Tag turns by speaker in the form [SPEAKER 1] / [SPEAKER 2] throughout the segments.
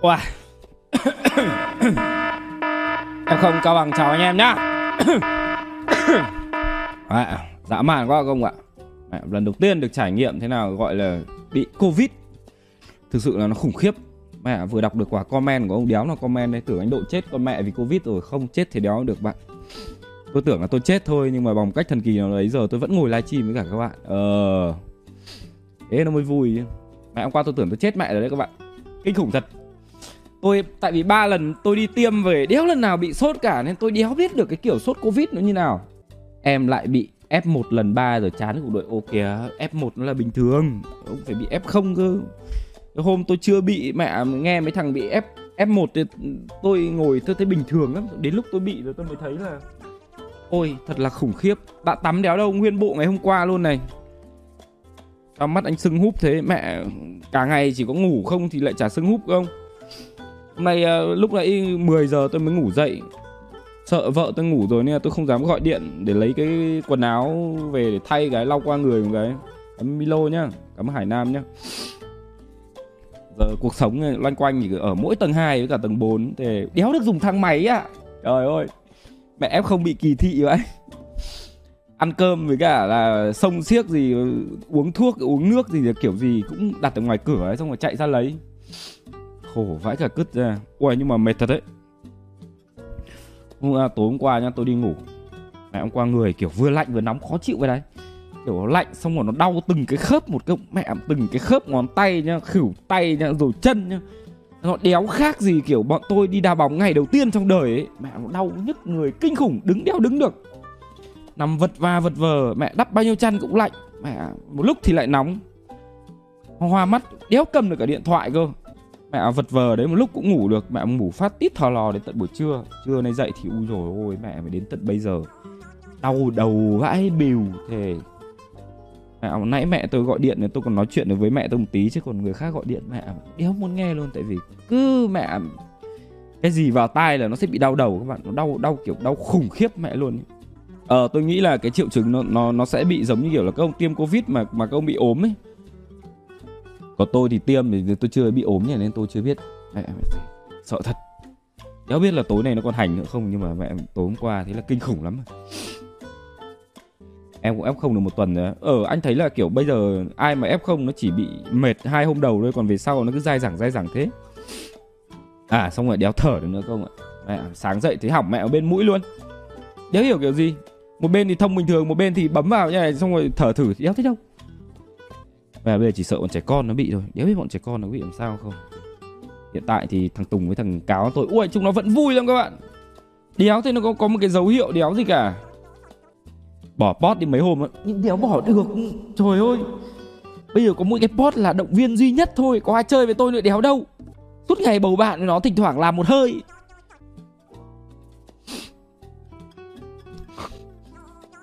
[SPEAKER 1] Wow. em không cao bằng chào anh em nhá. à, dã man quá không ạ. à, lần đầu tiên được trải nghiệm thế nào gọi là bị Covid. Thực sự là nó khủng khiếp. Mẹ vừa đọc được quả comment của ông đéo là comment đấy tưởng anh độ chết con mẹ vì Covid rồi không chết thì đéo được bạn. Tôi tưởng là tôi chết thôi nhưng mà bằng cách thần kỳ nào đấy giờ tôi vẫn ngồi livestream với cả các bạn. Ờ. Thế nó mới vui. Mẹ hôm qua tôi tưởng tôi chết mẹ rồi đấy các bạn. Kinh khủng thật tôi, tại vì ba lần tôi đi tiêm về, đéo lần nào bị sốt cả, nên tôi đéo biết được cái kiểu sốt covid nó như nào. Em lại bị F1 lần 3 rồi chán cuộc đội ô kìa F1 nó là bình thường ông phải bị F0 cơ. Cái hôm tôi chưa bị, mẹ nghe mấy thằng bị F F1 thì tôi ngồi tôi thấy bình thường lắm. Đến lúc tôi bị rồi tôi mới thấy là, ôi, thật là khủng khiếp. Đã tắm đéo đâu, nguyên bộ ngày hôm qua luôn này. Sao mắt anh sưng húp thế, mẹ cả ngày chỉ có ngủ không thì lại chả sưng húp không? Hôm nay ờ, lúc nãy 10 giờ tôi mới ngủ dậy. Sợ vợ tôi ngủ rồi nên là tôi không dám gọi điện Để lấy cái quần áo về để thay cái lau qua người một cái. Cảm ơn Milo nhá, Cảm ơn Hải Nam nhá. Giờ cuộc sống loanh quanh thì ở mỗi tầng 2 với cả tầng 4 Thì đéo được dùng thang máy à Trời ơi, Mẹ em không bị kỳ thị vậy. Ăn cơm với cả là sông xiếc gì, Uống thuốc, uống nước gì, kiểu gì cũng đặt ở ngoài cửa ấy, Xong rồi chạy ra lấy khổ vãi cả cứt ra. Ui nhưng mà mệt thật đấy. Hôm, à, tối hôm qua nhá tôi đi ngủ. Mẹ hôm qua người kiểu vừa lạnh vừa nóng khó chịu vậy đấy. Kiểu lạnh xong rồi nó đau từng cái khớp một cái mẹ từng cái khớp ngón tay nhá khỉu tay nhá rồi chân nhá. Nó đéo khác gì kiểu bọn tôi đi đá bóng ngày đầu tiên trong đời ấy. Mẹ nó đau nhức người kinh khủng đứng đeo đứng được. Nằm vật va vật vờ mẹ đắp bao nhiêu chăn cũng lạnh. Mẹ một lúc thì lại nóng. Hoa mắt đéo cầm được cả điện thoại cơ mẹ vật vờ đấy, một lúc cũng ngủ được. Mẹ ngủ phát tít thò lò đến tận buổi trưa. Trưa nay dậy thì u rồi ôi, mẹ phải đến tận bây giờ. Đau đầu vãi bìu thề. Mẹ, nãy mẹ tôi gọi điện, tôi còn nói chuyện được với mẹ tôi một tí chứ còn người khác gọi điện. Mẹ đéo muốn nghe luôn, tại vì cứ mẹ, cái gì vào tai là nó sẽ bị đau đầu các bạn. Nó đau đau kiểu đau khủng khiếp mẹ luôn ờ tôi nghĩ là cái triệu chứng nó nó nó sẽ bị giống như kiểu là các ông tiêm covid mà mà các ông bị ốm ấy còn tôi thì tiêm thì tôi chưa bị ốm nhỉ nên tôi chưa biết. Mẹ, mẹ sợ thật. Đéo biết là tối này nó còn hành nữa không nhưng mà mẹ tối hôm qua thế là kinh khủng lắm. Em cũng f không được một tuần rồi ờ anh thấy là kiểu bây giờ ai mà f không nó chỉ bị mệt hai hôm đầu thôi còn về sau nó cứ dai dẳng dai dẳng thế. À xong rồi đéo thở được nữa không ạ? Mẹ sáng dậy thấy hỏng mẹ ở bên mũi luôn. Đéo hiểu kiểu gì? Một bên thì thông bình thường một bên thì bấm vào như này xong rồi thở thử. Đéo thấy đâu? Và bây giờ chỉ sợ bọn trẻ con nó bị thôi. Nếu biết bọn trẻ con nó bị làm sao không? Hiện tại thì thằng Tùng với thằng Cáo tôi Ui chúng nó vẫn vui lắm các bạn. Đéo thì nó có có một cái dấu hiệu đéo gì cả. Bỏ post đi mấy hôm Nhưng đéo bỏ được. Trời ơi. Bây giờ có mỗi cái post là động viên duy nhất thôi. Có ai chơi với tôi nữa đéo đâu. Suốt ngày bầu bạn với nó thỉnh thoảng làm một hơi.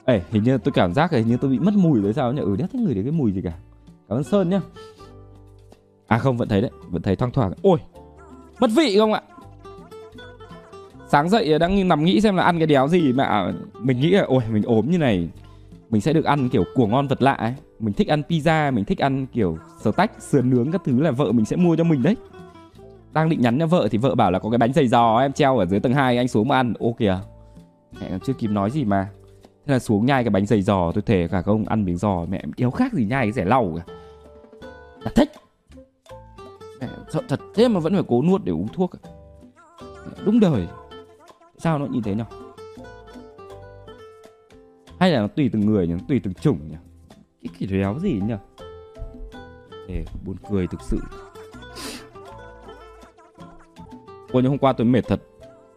[SPEAKER 1] Ê, hình như tôi cảm giác là hình như tôi bị mất mùi rồi sao nhỉ? Ừ, đéo thấy người đấy cái mùi gì cả Cảm ơn Sơn nhá. À không, vẫn thấy đấy, Vẫn thấy thoang thoảng. Ôi, Mất vị không ạ? Sáng dậy đang nằm nghĩ xem là ăn cái đéo gì mà Mình nghĩ là, ôi, mình ốm như này. Mình sẽ được ăn kiểu của ngon vật lạ ấy. Mình thích ăn pizza, Mình thích ăn kiểu sờ tách Sườn nướng các thứ là vợ mình sẽ mua cho mình đấy. Đang định nhắn cho vợ thì vợ bảo là có cái bánh giày giò em treo ở dưới tầng 2 anh xuống mà ăn. Ô kìa, Mẹ chưa kịp nói gì mà. Thế là xuống nhai cái bánh dày giò, tôi thề cả không ăn miếng giò, mẹ đéo khác gì nhai cái rẻ lau cả. Là thích. Mẹ, sợ thật. Thế mà vẫn phải cố nuốt để uống thuốc đúng đời. Sao nó như thế nhỉ hay là nó tùy từng người nhỉ? Nó tùy từng chủng nhỉ? Cái kiểu đéo gì nhỉ? Để buồn cười thực sự. Ôi nhưng hôm qua tôi mệt thật.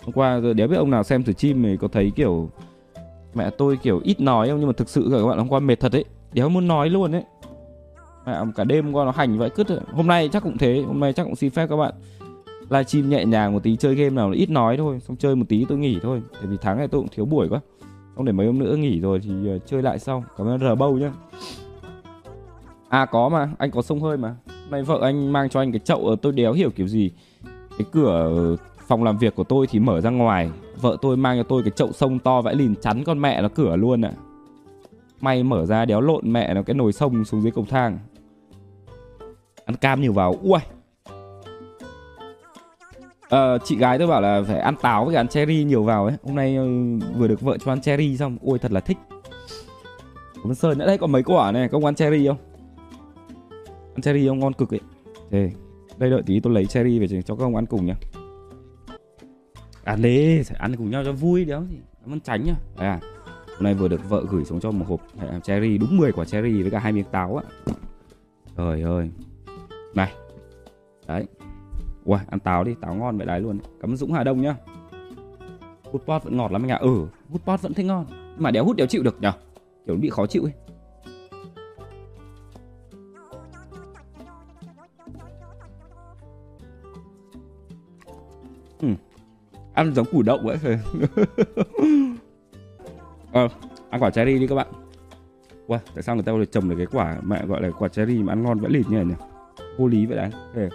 [SPEAKER 1] Hôm qua đéo biết ông nào xem thử chim thì có thấy kiểu Mẹ tôi kiểu ít nói không, Nhưng mà thực sự các bạn hôm qua mệt thật ấy. Đéo muốn nói luôn ấy. Mẹ cả đêm qua nó hành vậy, cứ Hôm nay chắc cũng thế, Hôm nay chắc cũng xin phép các bạn livestream nhẹ nhàng một tí, chơi game nào là ít nói thôi, Xong chơi một tí tôi nghỉ thôi. Tại vì tháng này tôi cũng thiếu buổi quá. Xong để mấy hôm nữa nghỉ rồi thì ờ, chơi lại sau. Cảm ơn R bâu nhá. À có mà, anh có sông hơi mà. Nay vợ anh mang cho anh cái chậu ờ, tôi đéo hiểu kiểu gì. Cái cửa phòng làm việc của tôi thì mở ra ngoài. Vợ tôi mang cho tôi cái chậu sông to vãi lìn chắn con mẹ nó cửa luôn ạ. À. May mở ra đéo lộn mẹ nó cái nồi sông xuống dưới cầu thang. Ăn cam nhiều vào. Ui! À, chị gái tôi bảo là phải ăn táo với ăn cherry nhiều vào ấy. Hôm nay ờ, vừa được vợ cho ăn cherry xong. Ôi thật là thích. Cảm ơn Sơn nữa đây có mấy quả này. Không ăn cherry không? Ăn cherry không? Ngon cực ấy. Thế Đây đợi tí tôi lấy cherry về cho các ông ăn cùng nhá. Ăn đi Phải ăn cùng nhau cho vui đéo gì Cảm ơn tránh nhá. À Hôm nay vừa được vợ gửi xuống cho một hộp à, cherry Đúng 10 quả cherry với cả hai miếng táo á Trời ơi. Này. Đấy. Ui, ăn táo đi, táo ngon vậy đấy luôn. Cảm ơn Dũng Hà Đông nhá. Hút pot vẫn ngọt lắm anh ạ. Ừ, hút pot vẫn thấy ngon. Nhưng mà đéo hút đéo chịu được nhở? Kiểu bị khó chịu ấy. Ăn giống củ đậu vậy Ờ, ăn quả cherry đi các bạn. Ui, tại sao người ta lại trồng được cái quả mẹ gọi là quả cherry mà ăn ngon vẫn lịt như này nhỉ? Vô lý vậy đấy. Okay.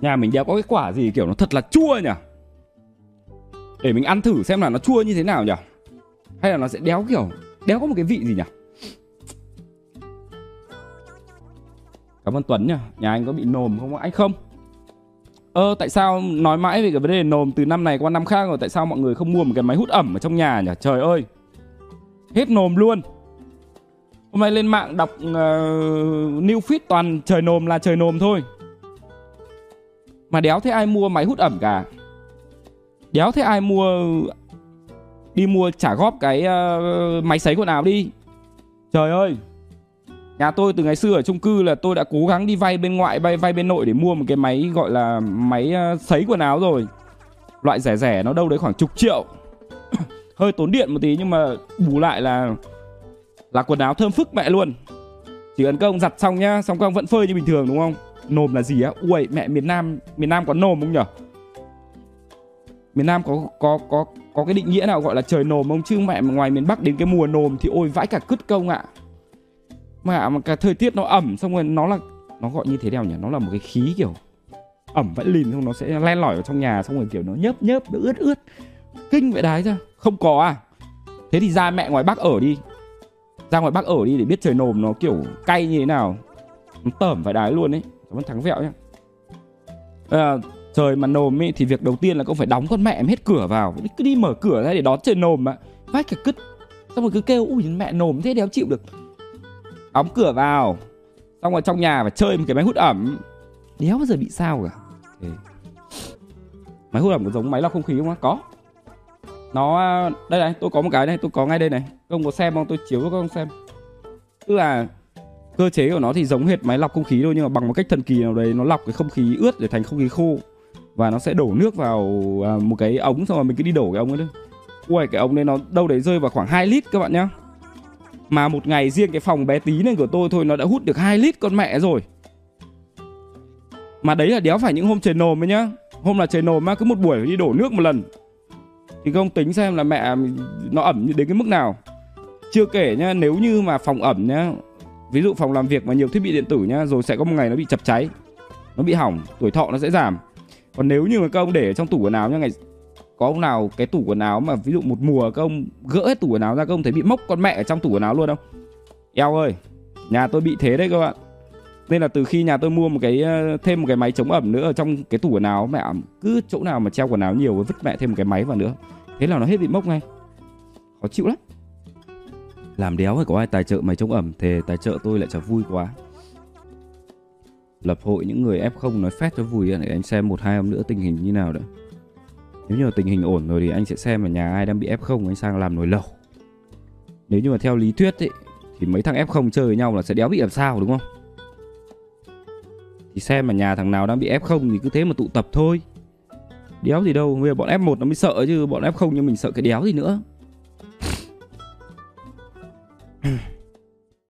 [SPEAKER 1] Nhà mình đéo có cái quả gì kiểu nó thật là chua nhỉ? Để mình ăn thử xem là nó chua như thế nào nhỉ? Hay là nó sẽ đéo kiểu Đéo có một cái vị gì nhỉ? Cảm ơn Tuấn nhá Nhà anh có bị nồm không anh không? Ơ tại sao nói mãi về cái vấn đề nồm từ năm này qua năm khác rồi? Tại sao mọi người không mua một cái máy hút ẩm ở trong nhà nhỉ? Trời ơi! Hết nồm luôn. Hôm nay lên mạng đọc ờ, uh, New Fit toàn trời nồm là trời nồm thôi. Mà đéo thấy ai mua máy hút ẩm cả. Đéo thấy ai mua Đi mua trả góp cái uh, máy sấy quần áo đi. Trời ơi! Nhà tôi từ ngày xưa ở chung cư là tôi đã cố gắng đi vay bên ngoại, vay vay bên nội để mua một cái máy gọi là máy ờ, sấy quần áo rồi. Loại rẻ rẻ, nó đâu đấy khoảng chục triệu. Hơi tốn điện một tí nhưng mà bù lại là Là quần áo thơm phức mẹ luôn. Chỉ cần công giặt xong nhá, Xong công vẫn phơi như bình thường, đúng không? Nồm là gì á? Ui mẹ, miền nam miền nam có nồm không nhở? Miền nam có có có có cái định nghĩa nào gọi là trời nồm không? Chứ mẹ mà ngoài miền bắc đến cái mùa nồm thì ôi, vãi cả cứt công ạ mà mà cả thời tiết nó ẩm xong rồi nó là nó gọi như thế nào nhỉ? Nó là một cái khí kiểu ẩm vẫn lìn xong nó sẽ len lỏi vào trong nhà xong rồi kiểu nó nhớp nhớp nó ướt ướt. Kinh vậy đấy ra không có à. Thế thì ra mẹ ngoài bắc ở đi. Ra ngoài bắc ở đi để biết trời nồm nó kiểu cay như thế nào. Nó tởm phải đái luôn ấy. Cảm ơn thắng vẹo nhá. À, trời mà nồm ấy thì việc đầu tiên là cũng phải đóng con mẹ em hết cửa vào. Cứ đi mở cửa ra để đón trời nồm mà. Vách cả cứt. Xong rồi cứ kêu ui mẹ nồm thế đéo chịu được đóng cửa vào. Xong rồi trong nhà phải chơi một cái máy hút ẩm. Đéo bao giờ bị sao cả. Okay. máy hút ẩm có giống máy lọc không khí không á? Có. Nó, đây này, tôi có một cái này, tôi có ngay đây này. Ông có xem không? Tôi chiếu cho các ông xem. Tức là cơ chế của nó thì giống hệt máy lọc không khí thôi, nhưng mà bằng một cách thần kỳ nào đấy, nó lọc cái không khí ướt để thành không khí khô. Và nó sẽ đổ nước vào à, một cái ống, xong rồi mình cứ đi đổ cái ống ấy thôi. Ui, cái ống đấy nó đâu đấy rơi vào khoảng 2 lít các bạn nhá mà một ngày riêng cái phòng bé tí này của tôi thôi, nó đã hút được 2 lít con mẹ rồi. Mà đấy là đéo phải những hôm trời nồm ấy nhá. Hôm là trời nồm á, cứ một buổi phải đi đổ nước một lần. Thì không, tính xem là mẹ nó ẩm đến cái mức nào. Chưa kể nhá, nếu như mà phòng ẩm nhá, ví dụ phòng làm việc mà nhiều thiết bị điện tử nhá, rồi sẽ có một ngày nó bị chập cháy, nó bị hỏng, tuổi thọ nó sẽ giảm. Còn nếu như mà các ông để trong tủ quần áo nhá, ngày có ông nào cái tủ quần áo mà ví dụ một mùa các ông gỡ hết tủ quần áo ra các ông thấy bị mốc con mẹ ở trong tủ quần áo luôn không? Eo ơi, nhà tôi bị thế đấy các bạn. Nên là từ khi nhà tôi mua một cái ờ, thêm một cái máy chống ẩm nữa ở trong cái tủ quần áo, mẹ cứ chỗ nào mà treo quần áo nhiều vứt mẹ thêm một cái máy vào nữa. Thế là nó hết bị mốc ngay. Khó chịu lắm. Làm đéo hay có ai tài trợ máy chống ẩm thì tài trợ tôi lại chả vui quá. Lập hội những người F0 nói phép cho vui để anh xem một hai hôm nữa tình hình như nào đấy nếu như tình hình ổn rồi thì anh sẽ xem ở nhà ai đang bị F0 anh sang làm nồi lẩu. Nếu như mà theo lý thuyết ấy, Thì mấy thằng F0 chơi với nhau là sẽ đéo bị làm sao, đúng không? Thì xem mà nhà thằng nào đang bị F0 thì cứ thế mà tụ tập thôi. Đéo gì đâu, Bây giờ bọn F1 nó mới sợ chứ, bọn F0 như mình sợ cái đéo gì nữa.